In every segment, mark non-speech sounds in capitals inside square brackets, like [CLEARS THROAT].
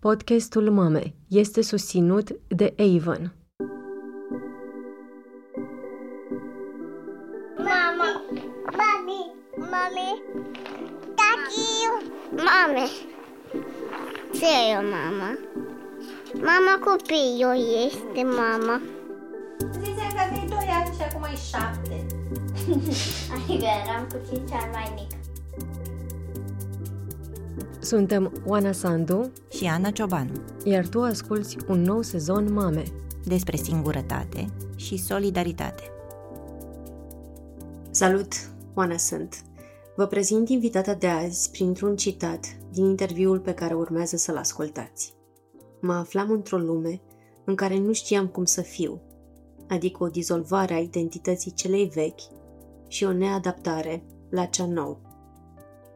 Podcastul Mame este susținut de Avon. Mama, mami, mami, tati, mame. Ce e o mama? Mama copilul este mama. Ziceam că aveai 2 ani și acum ai 7. [LAUGHS] Adică eram cu 5 ani mai mic. Suntem Oana Sandu, și Ana Ciobanu iar tu asculți un nou sezon Mame. despre singurătate și solidaritate. Salut, Oana sunt. Vă prezint invitata de azi printr-un citat din interviul pe care urmează să-l ascultați. Mă aflam într-o lume în care nu știam cum să fiu, adică o dizolvare a identității celei vechi și o neadaptare la cea nouă.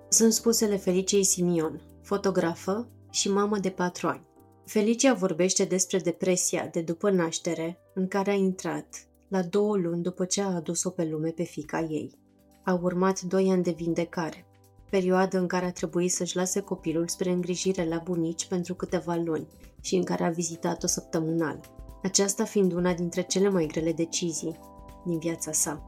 Sunt spusele Feliciei Simion, fotografă și mamă de patru ani. Felicia vorbește despre depresia de după naștere în care a intrat la două luni după ce a adus-o pe lume pe fica ei. Au urmat doi ani de vindecare, perioadă în care a trebuit să-și lase copilul spre îngrijire la bunici pentru câteva luni și în care a vizitat-o săptămânal, aceasta fiind una dintre cele mai grele decizii din viața sa.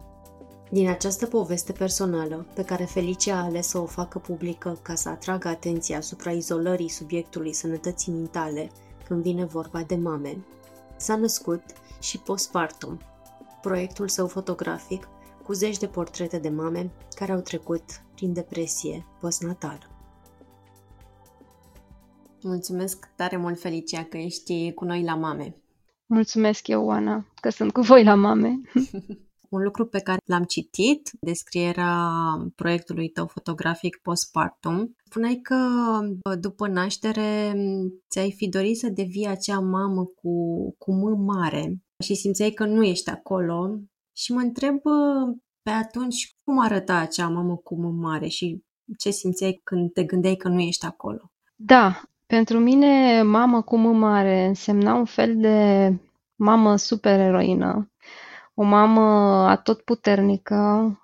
Din această poveste personală, pe care Felicia a ales să o facă publică ca să atragă atenția asupra izolării subiectului sănătății mentale când vine vorba de mame, s-a născut și postpartum, proiectul său fotografic cu zeci de portrete de mame care au trecut prin depresie postnatală. Mulțumesc tare mult, Felicia, că ești cu noi la mame. Mulțumesc eu, Oana, că sunt cu voi la mame. [LAUGHS] Un lucru pe care l-am citit, descrierea proiectului tău fotografic postpartum, spuneai că după naștere ți-ai fi dorit să devii acea mamă cu, cu M mare și simțeai că nu ești acolo și mă întreb pe atunci cum arăta acea mamă cu M mare și ce simțeai când te gândeai că nu ești acolo. Da, pentru mine mamă cu M mare însemna un fel de mamă supereroină. O mamă atot puternică,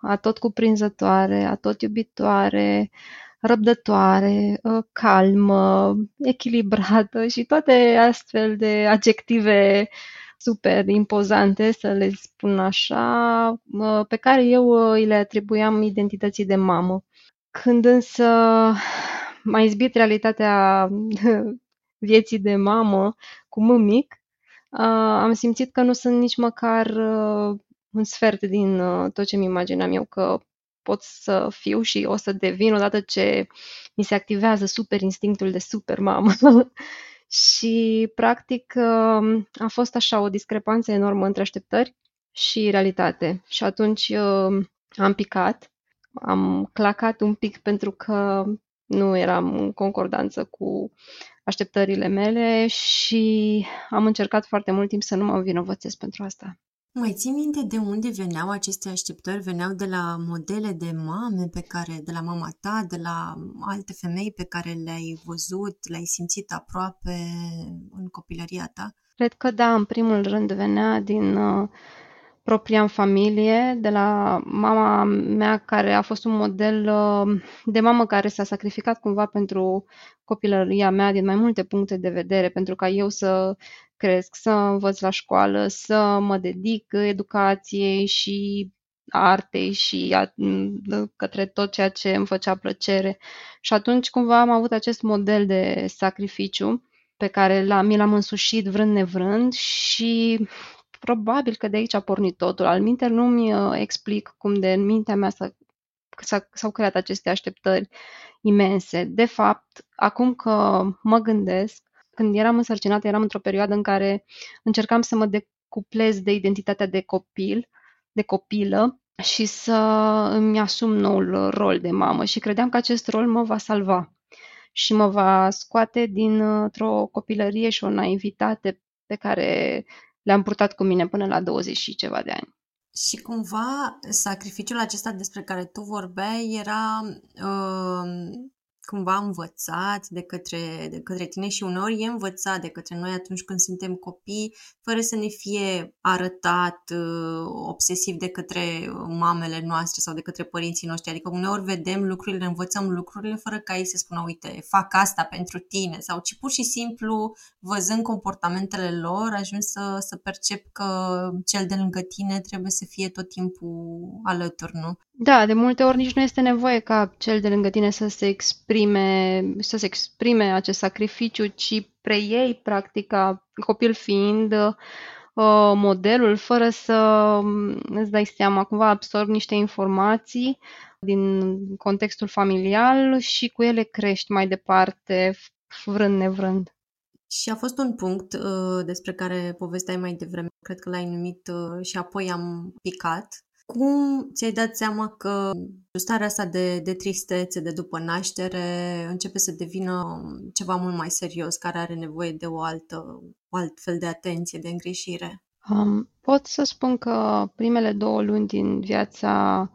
atot cuprinzătoare, atot iubitoare, răbdătoare, ă, calmă, echilibrată și toate astfel de adjective super impozante, să le spun așa, ă, pe care eu ă, îi le atribuiam identității de mamă. Când însă m-a izbit realitatea [LAUGHS] vieții de mamă cu M mic, am simțit că nu sunt nici măcar un sfert din tot ce mi imaginam eu că pot să fiu și o să devin odată ce mi se activează super instinctul de super mamă. [LAUGHS] și, practic, a fost așa o discrepanță enormă între așteptări și realitate. Și atunci am picat, am clacat un pic pentru că nu eram în concordanță cu așteptările mele și am încercat foarte mult timp să nu mă vinovățesc pentru asta. Mai ții minte de unde veneau aceste așteptări? Veneau de la modele de mame pe care, de la mama ta, de la alte femei pe care le-ai văzut, le-ai simțit aproape în copilăria ta? Cred că da, în primul rând venea din uh, propria în familie, de la mama mea care a fost un model uh, de mamă care s-a sacrificat cumva pentru copilăria mea din mai multe puncte de vedere, pentru ca eu să cresc, să învăț la școală, să mă dedic educației și artei și a, către tot ceea ce îmi făcea plăcere. Și atunci cumva am avut acest model de sacrificiu pe care l-am, mi l-am însușit vrând nevrând și probabil că de aici a pornit totul. Al minte nu-mi uh, explic cum de în mintea mea s-a, s-a, s-au creat aceste așteptări imense. De fapt, acum că mă gândesc, când eram însărcinată, eram într-o perioadă în care încercam să mă decuplez de identitatea de copil, de copilă și să îmi asum noul rol de mamă și credeam că acest rol mă va salva și mă va scoate dintr-o copilărie și o naivitate pe care le-am purtat cu mine până la 20 și ceva de ani. Și cumva sacrificiul acesta despre care tu vorbeai era uh, cumva învățat de către, de către tine și uneori e învățat de către noi atunci când suntem copii, fără să ne fie arătat uh, obsesiv de către mamele noastre sau de către părinții noștri. Adică uneori vedem lucrurile, învățăm lucrurile fără ca ei să spună, uite, fac asta pentru tine sau ci pur și simplu văzând comportamentele lor ajungi să, să percep că cel de lângă tine trebuie să fie tot timpul alături, nu? Da, de multe ori nici nu este nevoie ca cel de lângă tine să se exprime, să se exprime acest sacrificiu, ci preiei practica, copil fiind uh, modelul, fără să um, îți dai seama, cumva absorbi niște informații din contextul familial și cu ele crești mai departe, vrând nevrând. Și a fost un punct uh, despre care povesteai mai devreme, cred că l-ai numit uh, și apoi am picat, cum ți-ai dat seama că starea asta de, de tristețe de după naștere începe să devină ceva mult mai serios, care are nevoie de o altă, o alt fel de atenție, de îngrijire? Um, pot să spun că primele două luni din viața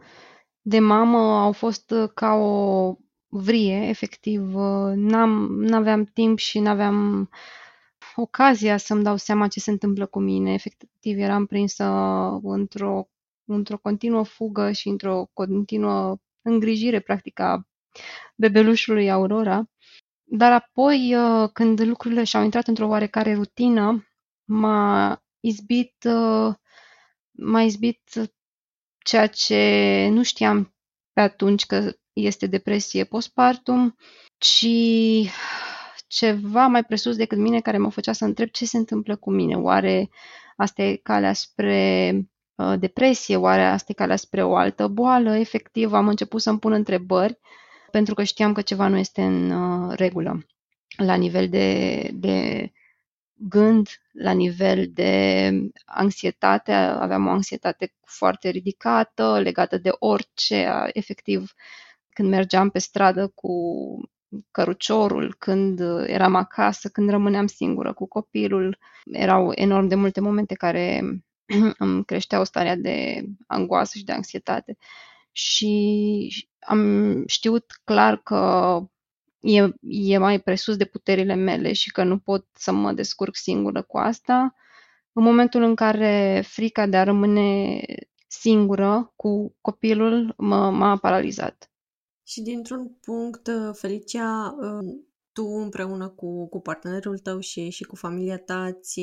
de mamă au fost ca o vrie, efectiv. N-am, n-aveam timp și n-aveam ocazia să-mi dau seama ce se întâmplă cu mine. Efectiv, eram prinsă într-o într-o continuă fugă și într-o continuă îngrijire, practic, a bebelușului Aurora. Dar apoi, uh, când lucrurile și-au intrat într-o oarecare rutină, m-a izbit, uh, m-a izbit ceea ce nu știam pe atunci că este depresie postpartum, ci ceva mai presus decât mine care mă făcea să întreb ce se întâmplă cu mine. Oare asta e calea spre Uh, depresie, oare asta e calea spre o altă boală? Efectiv, am început să-mi pun întrebări pentru că știam că ceva nu este în uh, regulă la nivel de, de gând, la nivel de anxietate, aveam o anxietate foarte ridicată, legată de orice, efectiv, când mergeam pe stradă cu căruciorul, când eram acasă, când rămâneam singură cu copilul, erau enorm de multe momente care [CLEARS THROAT] îmi creștea o stare de angoasă și de anxietate. Și am știut clar că e, e mai presus de puterile mele și că nu pot să mă descurc singură cu asta. În momentul în care frica de a rămâne singură cu copilul m- m-a paralizat. Și dintr-un punct, Felicia, tu împreună cu, cu partenerul tău și, și cu familia ta ați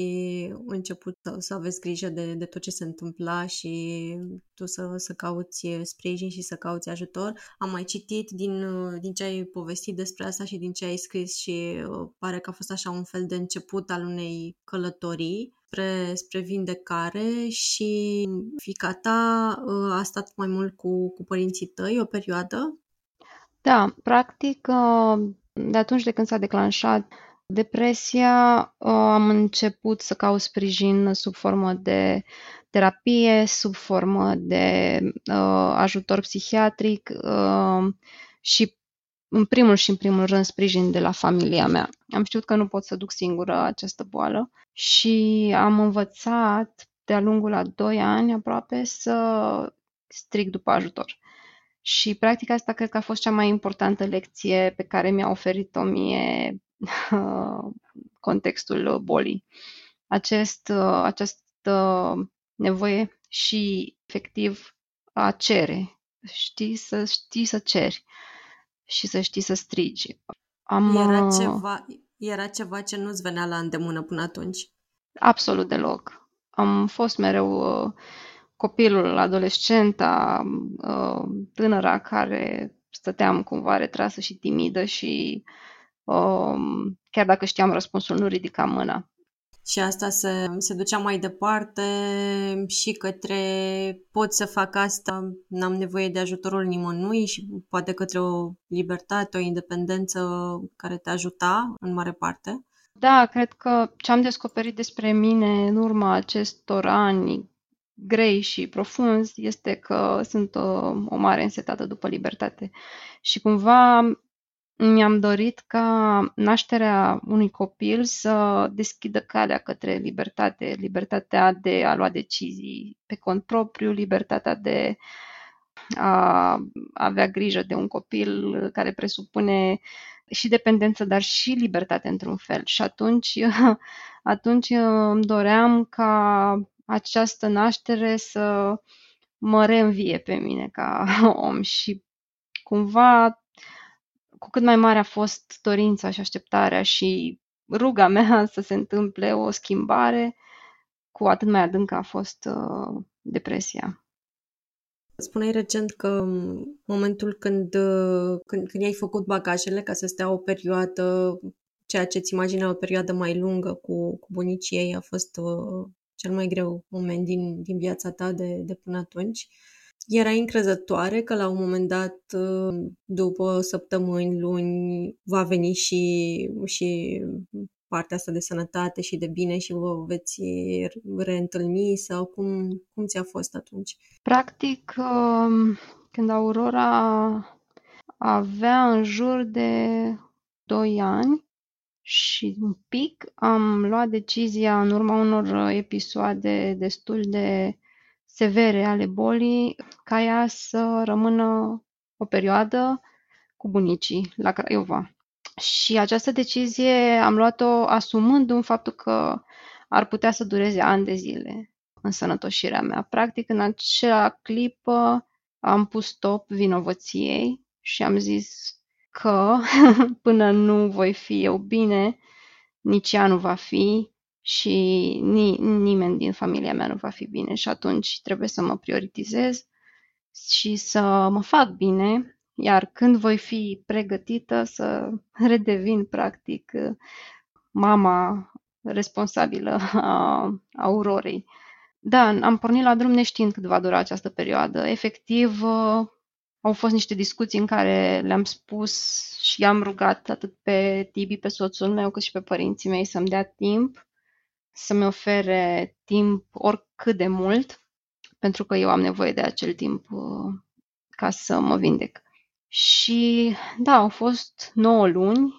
început să, să aveți grijă de, de tot ce se întâmpla și tu să, să cauți sprijin și să cauți ajutor. Am mai citit din, din ce ai povestit despre asta și din ce ai scris și uh, pare că a fost așa un fel de început al unei călătorii spre, spre vindecare și fica ta uh, a stat mai mult cu, cu părinții tăi o perioadă? Da, practic uh, de atunci de când s-a declanșat depresia, uh, am început să caut sprijin sub formă de terapie, sub formă de uh, ajutor psihiatric uh, și în primul și în primul rând sprijin de la familia mea. Am știut că nu pot să duc singură această boală și am învățat de-a lungul a doi ani aproape să stric după ajutor. Și practic asta cred că a fost cea mai importantă lecție pe care mi-a oferit-o mie [LAUGHS] contextul bolii. Acest, această nevoie și efectiv a cere. Știi să știi să ceri și să știi să strigi. Am, era, ceva, era ceva ce nu-ți venea la îndemână până atunci? Absolut deloc. Am fost mereu uh, copilul, adolescenta, uh, tânăra care stăteam cumva retrasă și timidă și um, chiar dacă știam răspunsul, nu ridicam mâna. Și asta se, se ducea mai departe și către pot să fac asta, n-am nevoie de ajutorul nimănui și poate către o libertate, o independență care te ajuta în mare parte. Da, cred că ce am descoperit despre mine în urma acestor ani grei și profunzi este că sunt o, uh, o mare însetată după libertate. Și cumva mi-am dorit ca nașterea unui copil să deschidă calea către libertate, libertatea de a lua decizii pe cont propriu, libertatea de a avea grijă de un copil care presupune și dependență, dar și libertate într-un fel. Și atunci, [LAUGHS] atunci îmi doream ca această naștere să mă reînvie pe mine ca [LAUGHS] om și cumva cu cât mai mare a fost dorința și așteptarea și ruga mea [LAUGHS] să se întâmple o schimbare, cu atât mai adâncă a fost uh, depresia. Spuneai recent că momentul când, uh, când, când ai făcut bagajele ca să stea o perioadă, ceea ce îți imagina o perioadă mai lungă cu, cu bunicii ei a fost uh, cel mai greu moment din, din viața ta de, de până atunci. Erai încrezătoare că la un moment dat, uh, după săptămâni, luni, va veni și, și partea asta de sănătate și de bine și vă veți reîntâlni sau cum, cum ți-a fost atunci? Practic, um, când Aurora avea în jur de 2 ani și un pic, am luat decizia în urma unor episoade destul de severe ale bolii ca ea să rămână o perioadă cu bunicii la Craiova. Și această decizie am luat-o asumând un faptul că ar putea să dureze ani de zile în sănătoșirea mea. Practic, în acea clipă am pus stop vinovăției și am zis că [LAUGHS] până nu voi fi eu bine, nici ea nu va fi și ni- nimeni din familia mea nu va fi bine și atunci trebuie să mă prioritizez și să mă fac bine iar când voi fi pregătită să [LAUGHS] redevin practic mama responsabilă a Aurorei. Da, am pornit la drum neștiind cât va dura această perioadă. Efectiv, au fost niște discuții în care le-am spus și am rugat atât pe Tibi, pe soțul meu, cât și pe părinții mei să-mi dea timp, să-mi ofere timp oricât de mult, pentru că eu am nevoie de acel timp ca să mă vindec. Și da, au fost 9 luni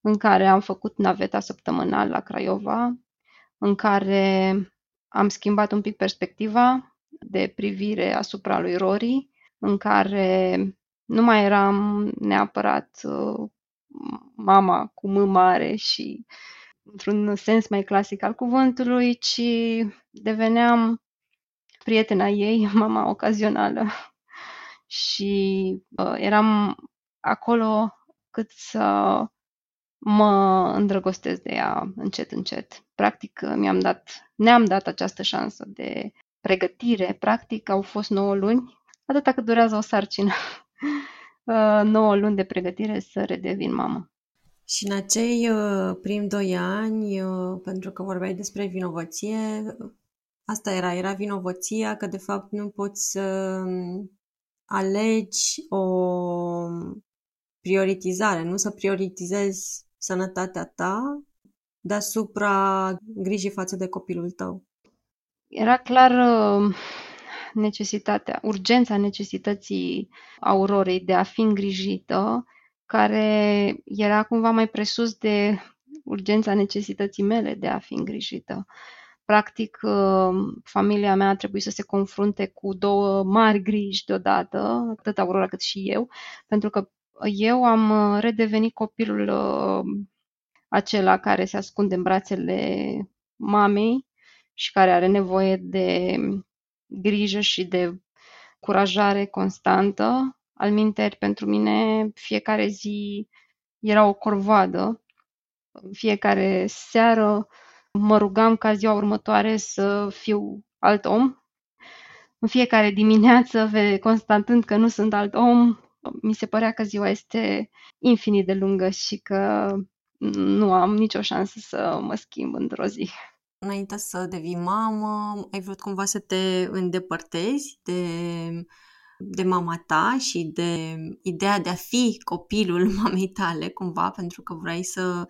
în care am făcut naveta săptămânal la Craiova, în care am schimbat un pic perspectiva de privire asupra lui Rory, în care nu mai eram neapărat uh, mama cu M mare și într-un sens mai clasic al cuvântului, ci deveneam prietena ei, [LAUGHS] mama ocazională și uh, eram acolo cât să mă îndrăgostesc de ea încet, încet. Practic, mi-am dat, ne-am dat această șansă de pregătire. Practic, au fost 9 luni, atâta cât durează o sarcină. 9 [LAUGHS] uh, luni de pregătire să redevin mamă. Și în acei uh, prim doi ani, uh, pentru că vorbeai despre vinovăție, asta era, era vinovăția că de fapt nu poți să alegi o prioritizare, nu să prioritizezi sănătatea ta deasupra grijii față de copilul tău. Era clar uh, necesitatea, urgența necesității aurorei de a fi îngrijită, care era cumva mai presus de urgența necesității mele de a fi îngrijită. Practic, uh, familia mea a trebuit să se confrunte cu două mari griji deodată, atât Aurora cât și eu, pentru că eu am uh, redevenit copilul uh, acela care se ascunde în brațele mamei și care are nevoie de grijă și de curajare constantă. Al minteri, pentru mine, fiecare zi era o corvoadă. Fiecare seară mă rugam ca ziua următoare să fiu alt om. În fiecare dimineață, constatând că nu sunt alt om, mi se părea că ziua este infinit de lungă și că nu am nicio șansă să mă schimb într-o zi. Înainte să devii mamă, ai vrut cumva să te îndepărtezi de, de mama ta și de ideea de a fi copilul [LAUGHS] mamei tale, cumva, pentru că vrei să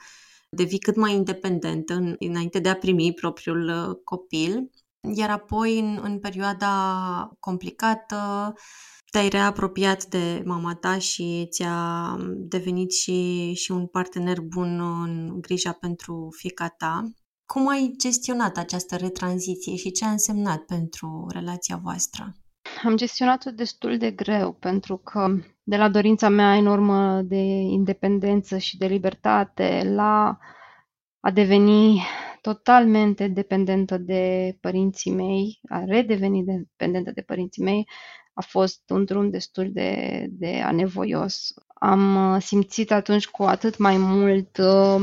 devii cât mai independent în, înainte de a primi propriul uh, copil. Iar apoi, în, în perioada complicată, te-ai reapropiat de mama ta și ți-a devenit și, și un partener bun în grija pentru fica ta. Cum ai gestionat această retranziție și ce a însemnat pentru relația voastră? am gestionat-o destul de greu, pentru că de la dorința mea enormă de independență și de libertate la a deveni totalmente dependentă de părinții mei, a redeveni dependentă de părinții mei, a fost un drum destul de, de anevoios. Am uh, simțit atunci cu atât mai mult uh,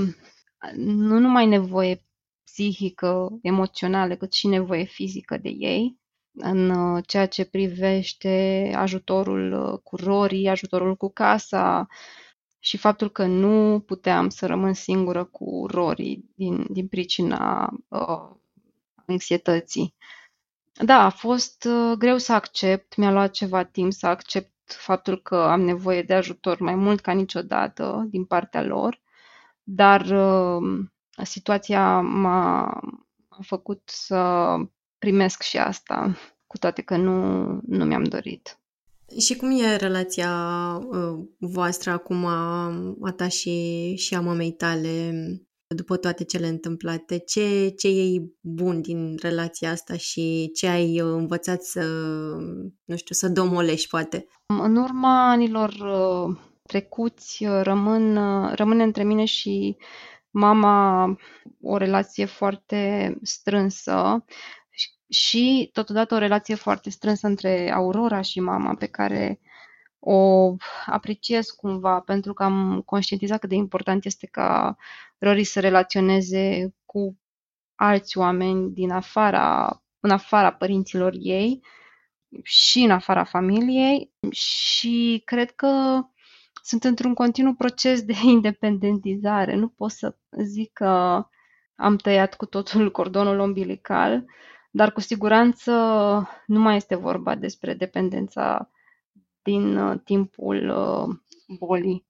nu numai nevoie psihică, emoțională, cât și nevoie fizică de ei în uh, ceea ce privește ajutorul cu rorii, ajutorul cu casa și faptul că nu puteam să rămân singură cu rorii din, din pricina uh, anxietății. Da, a fost uh, greu să accept, mi-a luat ceva timp să accept faptul că am nevoie de ajutor mai mult ca niciodată din partea lor, dar uh, situația m-a, m-a făcut să primesc și asta, cu toate că nu, nu mi-am dorit. Și cum e relația uh, voastră acum, a ta și, și a mamei tale, după toate cele întâmplate? Ce, ce e bun din relația asta și ce ai învățat să, nu știu, să domolești, poate? În urma anilor uh, trecuți, uh, rămân, rămâne între mine și mama o relație foarte strânsă și totodată o relație foarte strânsă între Aurora și mama pe care o apreciez cumva pentru că am conștientizat cât de important este ca Rory să relaționeze cu alți oameni din afara, în afara părinților ei și în afara familiei. Și cred că sunt într-un continuu proces de [LAUGHS] independentizare. Nu pot să zic că am tăiat cu totul cordonul umbilical, dar cu siguranță nu mai este vorba despre dependența din uh, timpul uh, bolii.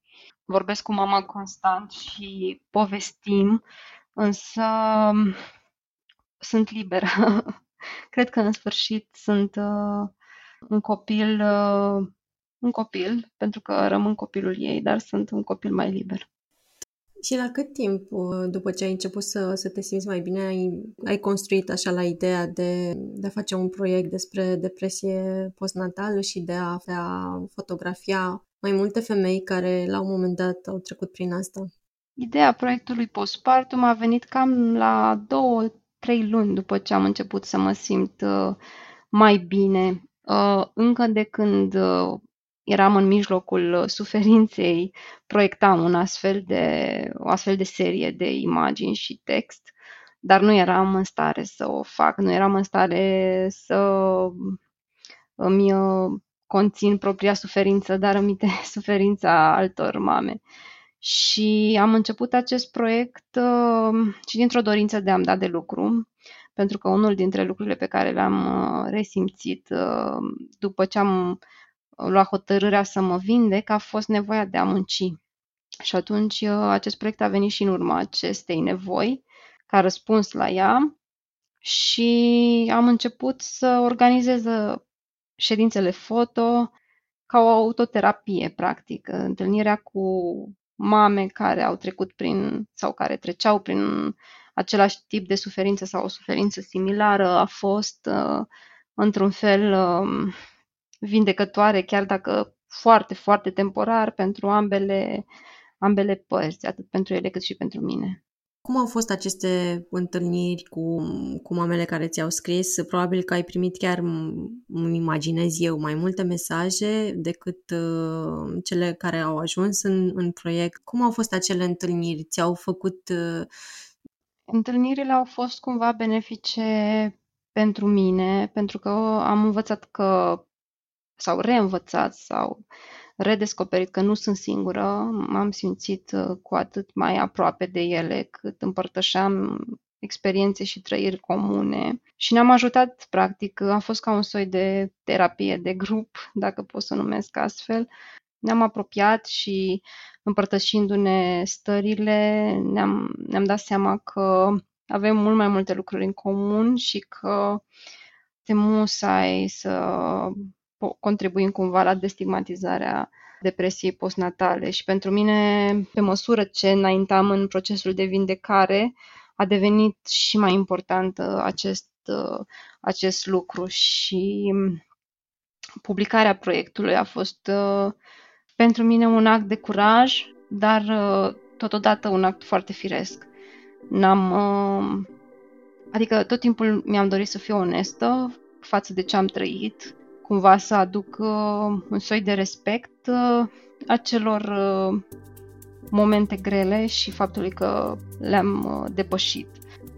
Vorbesc cu mama constant și povestim, însă um, sunt liberă. [LAUGHS] Cred că în sfârșit sunt uh, un copil, un copil, pentru că rămân copilul ei, dar sunt un copil mai liber. Și la cât timp, după ce ai început să, să te simți mai bine, ai, ai construit așa la ideea de, de a face un proiect despre depresie postnatală și de a avea fotografia mai multe femei care la un moment dat au trecut prin asta? Ideea proiectului postpartum a venit cam la două, trei luni după ce am început să mă simt uh, mai bine. Uh, încă de când uh, eram în mijlocul uh, suferinței, proiectam un astfel de, o astfel de serie de imagini și text, dar nu eram în stare să o fac, nu eram în stare să îmi uh, conțin propria suferință, dar aminte [LAUGHS] suferința altor mame. Și am început acest proiect uh, și dintr-o dorință de a-mi da de lucru, pentru că unul dintre lucrurile pe care le-am resimțit după ce am luat hotărârea să mă vindec a fost nevoia de a munci. Și atunci uh, acest proiect a venit și în urma acestei nevoi, ca răspuns la ea și am început să organizez uh, ședințele foto ca o autoterapie, practic. Întâlnirea cu mame care au trecut prin sau care treceau prin același tip de suferință sau o suferință similară a fost uh, într-un fel uh, vindecătoare, chiar dacă foarte, foarte temporar pentru ambele, ambele părți, atât pentru ele cât și pentru mine. Cum au fost aceste întâlniri cu, cu mamele care ți-au scris? Probabil că ai primit chiar, îmi imaginez eu, mai multe mesaje decât uh, cele care au ajuns în, în proiect. Cum au fost acele întâlniri? Ți-au făcut... Uh... Întâlnirile au fost cumva benefice pentru mine, pentru că am învățat că sau reînvățat sau redescoperit că nu sunt singură, m-am simțit uh, cu atât mai aproape de ele cât împărtășeam experiențe și trăiri comune și ne-am ajutat, practic, a fost ca un soi de terapie de grup, [LAUGHS] dacă pot să numesc astfel. Ne-am apropiat și împărtășindu-ne stările, ne-am, ne-am dat seama că avem mult mai multe lucruri în comun și că te musai să contribuind cumva la destigmatizarea depresiei postnatale. Și pentru mine, pe măsură ce înaintam în procesul de vindecare, a devenit și mai important acest, acest lucru. Și publicarea proiectului a fost uh, pentru mine un act de curaj, dar uh, totodată un act foarte firesc. N-am, uh, adică tot timpul mi-am dorit să fiu onestă față de ce am trăit, cumva să aduc uh, un soi de respect uh, acelor uh, momente grele și faptului că le-am uh, depășit.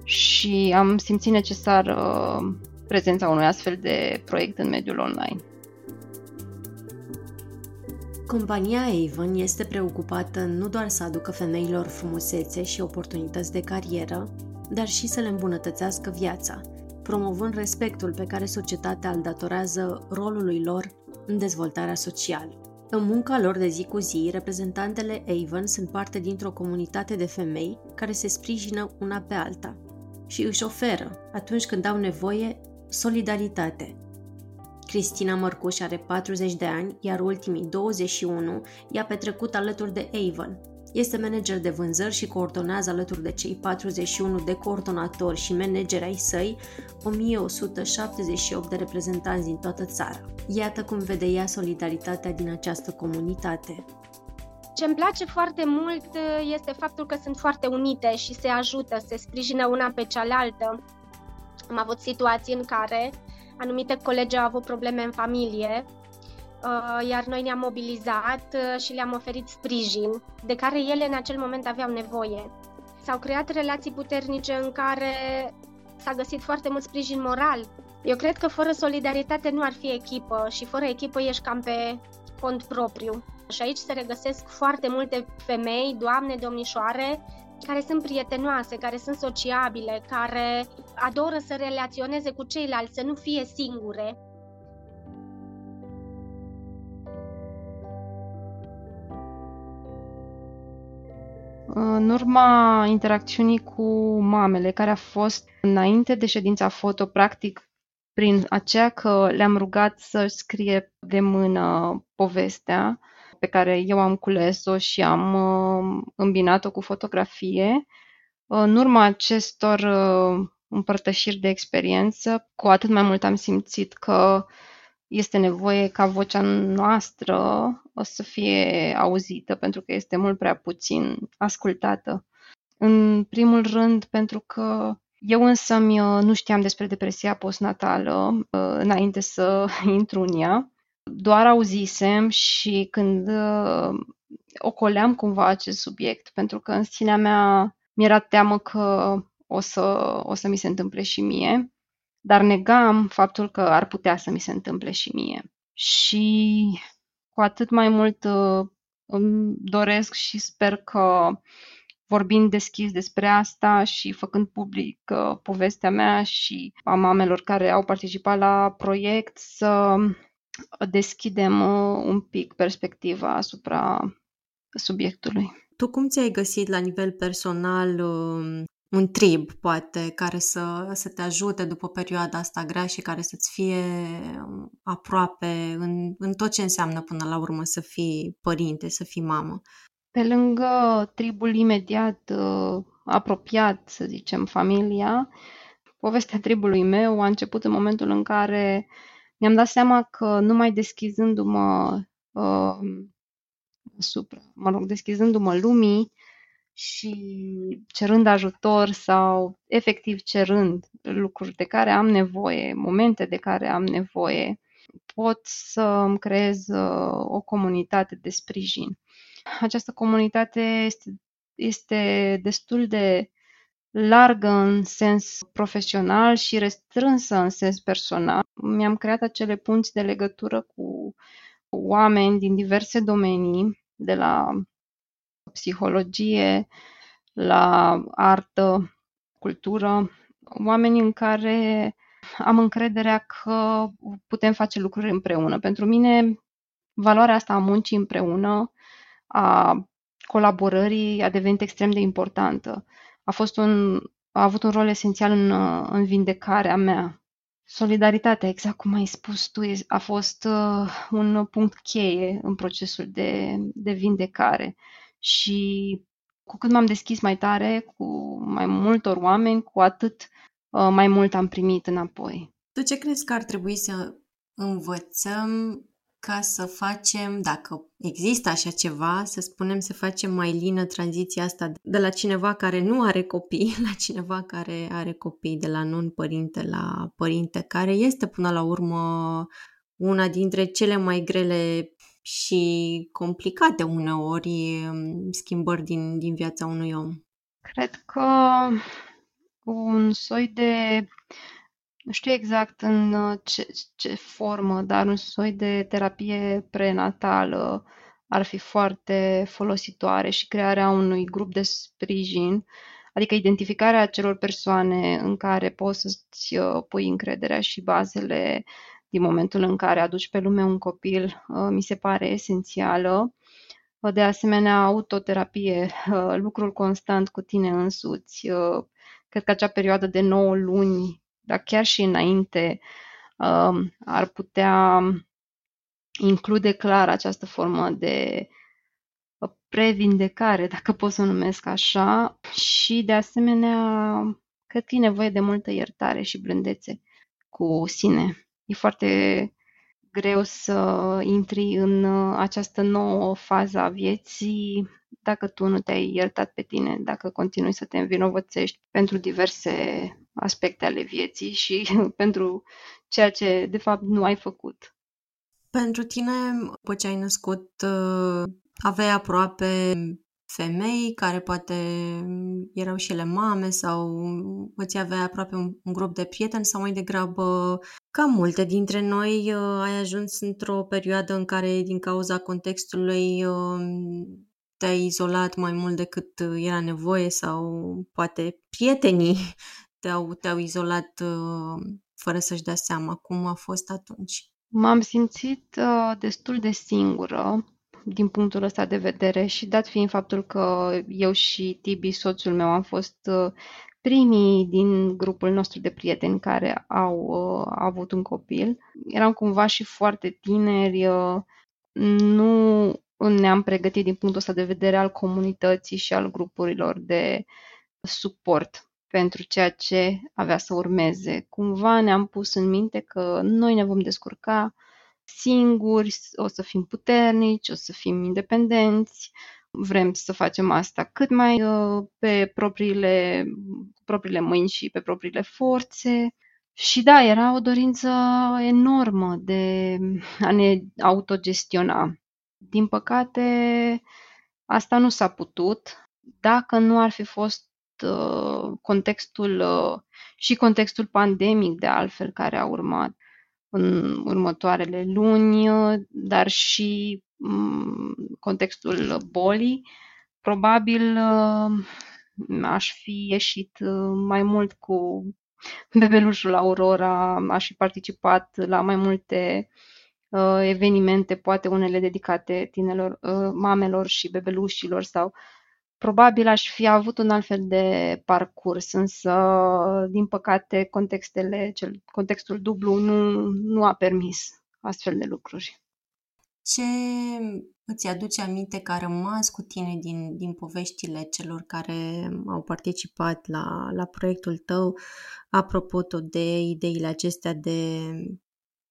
Și am simțit necesar uh, prezența unui astfel de proiect în mediul online. Compania Avon este preocupată nu doar să aducă femeilor frumusețe și oportunități de carieră, dar și să le îmbunătățească viața, promovând respectul pe care societatea îl datorează rolului lor în dezvoltarea socială. În munca lor de zi cu zi, reprezentantele Avon sunt parte dintr-o comunitate de femei care se sprijină una pe alta și își oferă, atunci când au nevoie, solidaritate, Cristina Mărcuș are 40 de ani, iar ultimii 21 i-a petrecut alături de Avon. Este manager de vânzări și coordonează alături de cei 41 de coordonatori și manageri ai săi 1178 de reprezentanți din toată țara. Iată cum vede ea solidaritatea din această comunitate. Ce îmi place foarte mult este faptul că sunt foarte unite și se ajută, se sprijină una pe cealaltă. Am avut situații în care anumite colegi au avut probleme în familie, uh, iar noi ne-am mobilizat uh, și le-am oferit sprijin de care ele în acel moment aveau nevoie. S-au creat relații puternice în care s-a găsit foarte mult sprijin moral. Eu cred că fără solidaritate nu ar fi echipă și fără echipă ești cam pe cont propriu. Și aici se regăsesc foarte multe femei, doamne, domnișoare, care sunt prietenoase, care sunt sociabile, care adoră să relaționeze cu ceilalți, să nu fie singure. În urma interacțiunii cu mamele, care a fost înainte de ședința foto, practic prin aceea că le-am rugat să scrie de mână povestea, pe care eu am cules-o și am uh, îmbinat-o cu fotografie. În urma acestor uh, împărtășiri de experiență, cu atât mai mult am simțit că este nevoie ca vocea noastră o să fie auzită, pentru că este mult prea puțin ascultată. În primul rând, pentru că eu însă uh, nu știam despre depresia postnatală înainte să [LAUGHS] intru în ea doar auzisem și când uh, ocoleam cumva acest subiect, pentru că în sinea mea mi-era teamă că o să, o să mi se întâmple și mie, dar negam faptul că ar putea să mi se întâmple și mie. Și cu atât mai mult uh, îmi doresc și sper că vorbind deschis despre asta și făcând public uh, povestea mea și a mamelor care au participat la proiect să deschidem uh, un pic perspectiva asupra subiectului. Tu cum ți-ai găsit la nivel personal um, un trib, poate, care să, să te ajute după perioada asta grea și care să-ți fie um, aproape în, în tot ce înseamnă până la urmă să fii părinte, să fii mamă? Pe lângă tribul imediat uh, apropiat, să zicem, familia, povestea tribului meu a început în momentul în care mi-am dat seama că numai deschizându-mă uh, asupra, mă rog, deschizându-mă lumii și cerând ajutor sau efectiv cerând lucruri de care am nevoie, momente de care am nevoie, pot să îmi creez uh, o comunitate de sprijin. Această comunitate este, este destul de largă în sens profesional și restrânsă în sens personal. Mi-am creat acele punți de legătură cu oameni din diverse domenii, de la psihologie, la artă, cultură, oameni în care am încrederea că putem face lucruri împreună. Pentru mine, valoarea asta a muncii împreună, a colaborării, a devenit extrem de importantă a, fost un, a avut un rol esențial în, în vindecarea mea. Solidaritatea, exact cum ai spus tu, a fost uh, un punct cheie în procesul de, de vindecare. Și cu cât m-am deschis mai tare cu mai multor oameni, cu atât uh, mai mult am primit înapoi. Tu ce crezi că ar trebui să învățăm ca să facem, dacă există așa ceva, să spunem, să facem mai lină tranziția asta de la cineva care nu are copii [LAUGHS] la cineva care are copii, de la non-părinte la părinte, care este până la urmă una dintre cele mai grele și complicate uneori mm, schimbări din, din viața unui om. Cred că un soi de nu știu exact în uh, ce, ce formă, dar un soi de terapie prenatală ar fi foarte folositoare și crearea unui grup de sprijin, adică identificarea acelor persoane în care poți să-ți uh, pui încrederea și bazele din momentul în care aduci pe lume un copil, uh, mi se pare esențială. De asemenea, autoterapie, lucrul constant cu tine însuți. Cred că acea perioadă de 9 luni dar chiar și înainte um, ar putea include clar această formă de previndecare, dacă pot să o numesc așa, și de asemenea cred că e nevoie de multă iertare și blândețe cu sine. E foarte greu să intri în această nouă fază a vieții dacă tu nu te-ai iertat pe tine, dacă continui să te învinovățești pentru diverse aspecte ale vieții și [LAUGHS] pentru ceea ce de fapt nu ai făcut. Pentru tine, după ce ai născut, uh, aveai aproape femei care poate erau și ele mame sau îți avea aproape un, un grup de prieteni sau mai degrabă ca multe dintre noi uh, ai ajuns într-o perioadă în care din cauza contextului uh, te-ai izolat mai mult decât era nevoie sau poate prietenii te-au, te-au izolat uh, fără să-și dea seama cum a fost atunci? M-am simțit uh, destul de singură din punctul ăsta de vedere și dat fiind faptul că eu și Tibi, soțul meu, am fost uh, primii din grupul nostru de prieteni care au uh, avut un copil. Eram cumva și foarte tineri, uh, nu ne-am pregătit din punctul ăsta de vedere al comunității și al grupurilor de suport pentru ceea ce avea să urmeze. Cumva ne-am pus în minte că noi ne vom descurca singuri, o să fim puternici, o să fim independenți, vrem să facem asta cât mai uh, pe propriile, propriile mâini și pe propriile forțe. Și da, era o dorință enormă de a ne autogestiona. Din păcate, asta nu s-a putut. Dacă nu ar fi fost uh, contextul uh, și contextul pandemic, de altfel, care a urmat în următoarele luni, dar și um, contextul bolii, probabil uh, aș fi ieșit uh, mai mult cu bebelușul Aurora, aș fi participat la mai multe uh, evenimente, poate unele dedicate tinelor, uh, mamelor și bebelușilor sau probabil aș fi avut un alt fel de parcurs, însă, din păcate, contextele, cel, contextul dublu nu, nu a permis astfel de lucruri. Ce îți aduce aminte că a rămas cu tine din, din poveștile celor care au participat la, la proiectul tău, apropo tot de ideile acestea de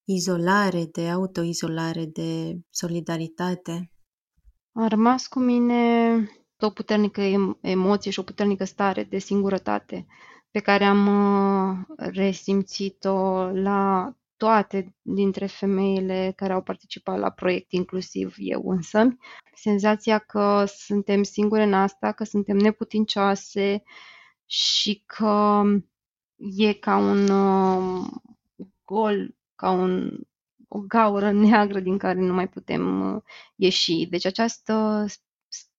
izolare, de autoizolare, de solidaritate? A rămas cu mine o puternică emoție și o puternică stare de singurătate pe care am uh, resimțit-o la toate dintre femeile care au participat la proiect, inclusiv eu însă. Senzația că suntem singure în asta, că suntem neputincioase și că e ca un uh, gol, ca un, o gaură neagră din care nu mai putem uh, ieși. Deci această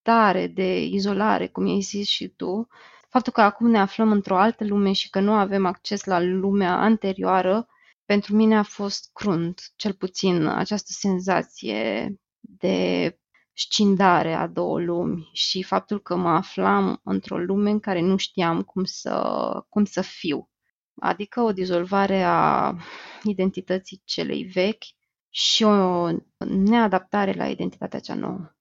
stare de izolare, cum ai zis și tu, faptul că acum ne aflăm într-o altă lume și că nu avem acces la lumea anterioară, pentru mine a fost crunt, cel puțin această senzație de scindare a două lumi și faptul că mă aflam într-o lume în care nu știam cum să, cum să fiu. Adică o dizolvare a identității celei vechi și o neadaptare la identitatea cea nouă.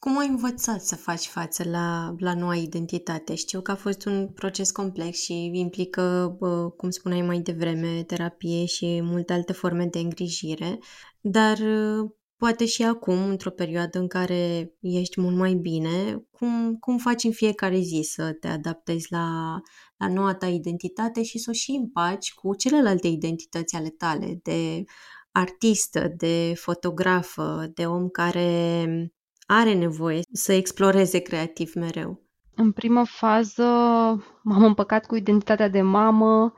Cum ai învățat să faci față la, la noua identitate? Știu că a fost un proces complex și implică, cum spuneai mai devreme, terapie și multe alte forme de îngrijire, dar poate și acum, într-o perioadă în care ești mult mai bine, cum, cum faci în fiecare zi să te adaptezi la, la noua ta identitate și să o și împaci cu celelalte identități ale tale, de artistă, de fotografă, de om care are nevoie să exploreze creativ mereu? În primă fază m-am împăcat cu identitatea de mamă,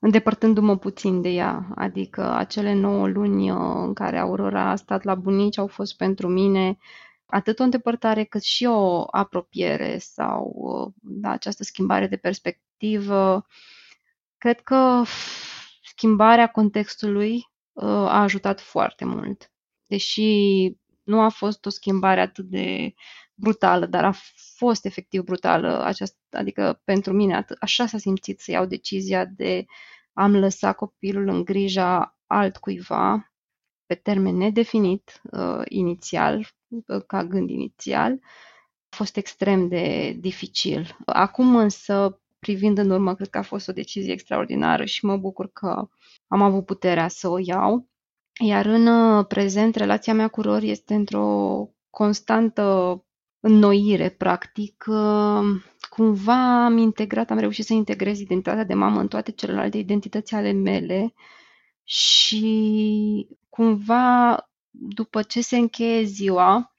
îndepărtându-mă puțin de ea. Adică acele 9 luni uh, în care Aurora a stat la bunici au fost pentru mine atât o îndepărtare cât și o apropiere sau uh, da, această schimbare de perspectivă. Cred că schimbarea contextului uh, a ajutat foarte mult. Deși nu a fost o schimbare atât de brutală, dar a fost efectiv brutală, această, adică pentru mine atât, așa s-a simțit să iau decizia de am lăsat copilul în grija altcuiva pe termen nedefinit uh, inițial, uh, ca gând inițial, a fost extrem de dificil. Acum însă, privind în urmă, cred că a fost o decizie extraordinară și mă bucur că am avut puterea să o iau. Iar în uh, prezent, relația mea cu Rory este într-o constantă înnoire, practic. Uh, cumva am integrat, am reușit să integrez identitatea de mamă în toate celelalte identități ale mele și cumva după ce se încheie ziua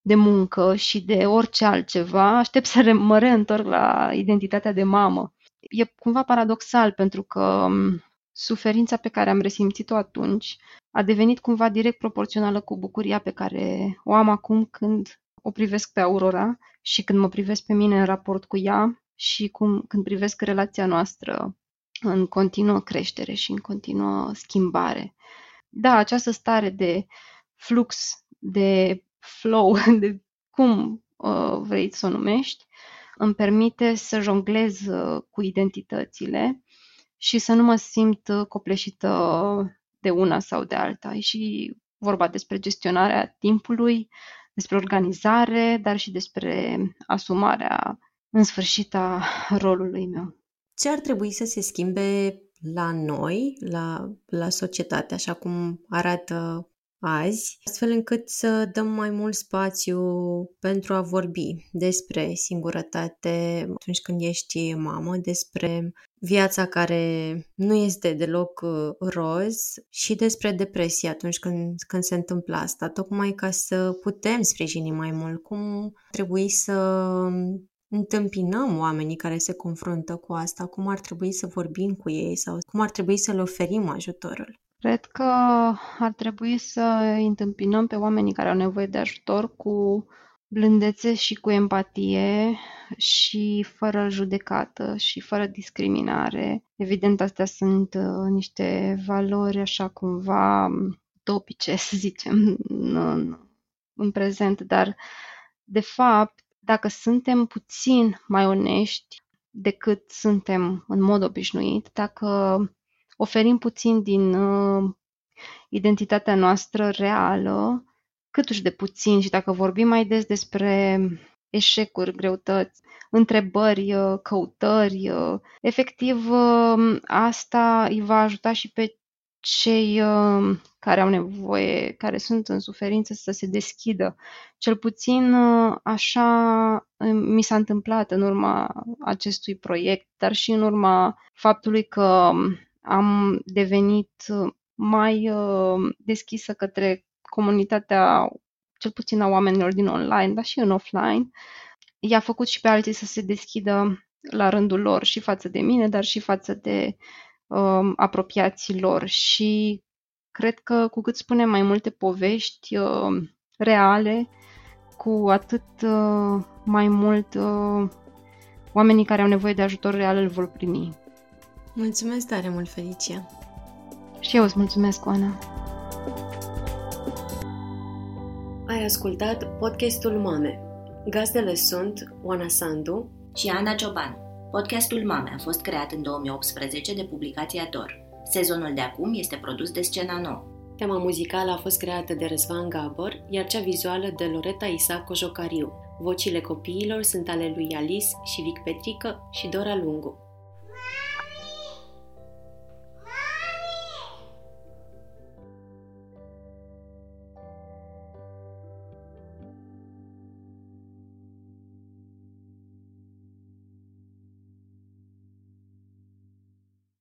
de muncă și de orice altceva, aștept să mă reîntorc la identitatea de mamă. E cumva paradoxal pentru că um, suferința pe care am resimțit-o atunci a devenit cumva direct proporțională cu bucuria pe care o am acum când o privesc pe Aurora și când mă privesc pe mine în raport cu ea și cum, când privesc relația noastră în continuă creștere și în continuă schimbare. Da, această stare de flux, de flow, [LAUGHS] de cum uh, vrei să o numești, îmi permite să jonglez uh, cu identitățile și să nu mă simt uh, copleșită de una sau de alta. E și vorba despre gestionarea timpului, despre organizare, dar și despre asumarea în sfârșit a [LAUGHS] rolului meu. Ce ar trebui să se schimbe la noi, la, la societate, așa cum arată azi, astfel încât să dăm mai mult spațiu pentru a vorbi despre singurătate atunci când ești mamă, despre viața care nu este deloc uh, roz și despre depresie atunci când, când se întâmplă asta, tocmai ca să putem sprijini mai mult cum trebuie să întâmpinăm oamenii care se confruntă cu asta, cum ar trebui să vorbim cu ei sau cum ar trebui să le oferim ajutorul. Cred că ar trebui să întâmpinăm pe oamenii care au nevoie de ajutor cu blândețe și cu empatie și fără judecată și fără discriminare. Evident, astea sunt uh, niște valori așa cumva topice, [LAUGHS] să zicem, în, în prezent, dar de fapt, dacă suntem puțin mai onești decât suntem în mod obișnuit, dacă oferim puțin din uh, identitatea noastră reală, câtuși de puțin și dacă vorbim mai des despre eșecuri, greutăți, întrebări, uh, căutări, uh, efectiv uh, asta îi va ajuta și pe cei care au nevoie, care sunt în suferință să se deschidă. Cel puțin așa mi s-a întâmplat în urma acestui proiect, dar și în urma faptului că am devenit mai deschisă către comunitatea, cel puțin a oamenilor din online, dar și în offline, i-a făcut și pe alții să se deschidă la rândul lor și față de mine, dar și față de uh, apropiații lor. Și cred că cu cât spunem mai multe povești uh, reale, cu atât uh, mai mult uh, oamenii care au nevoie de ajutor real îl vor primi. Mulțumesc tare mult, Felicia! Și eu îți mulțumesc, Oana! Ai ascultat podcastul Mame. Gazdele sunt Oana Sandu și Ana Cioban. Podcastul Mame a fost creat în 2018 de publicația Dor. Sezonul de acum este produs de Scena Nouă. Tema muzicală a fost creată de Răzvan Gabor, iar cea vizuală de Loreta Isa Cojocariu. Vocile copiilor sunt ale lui Alice și Vic Petrică și Dora Lungu.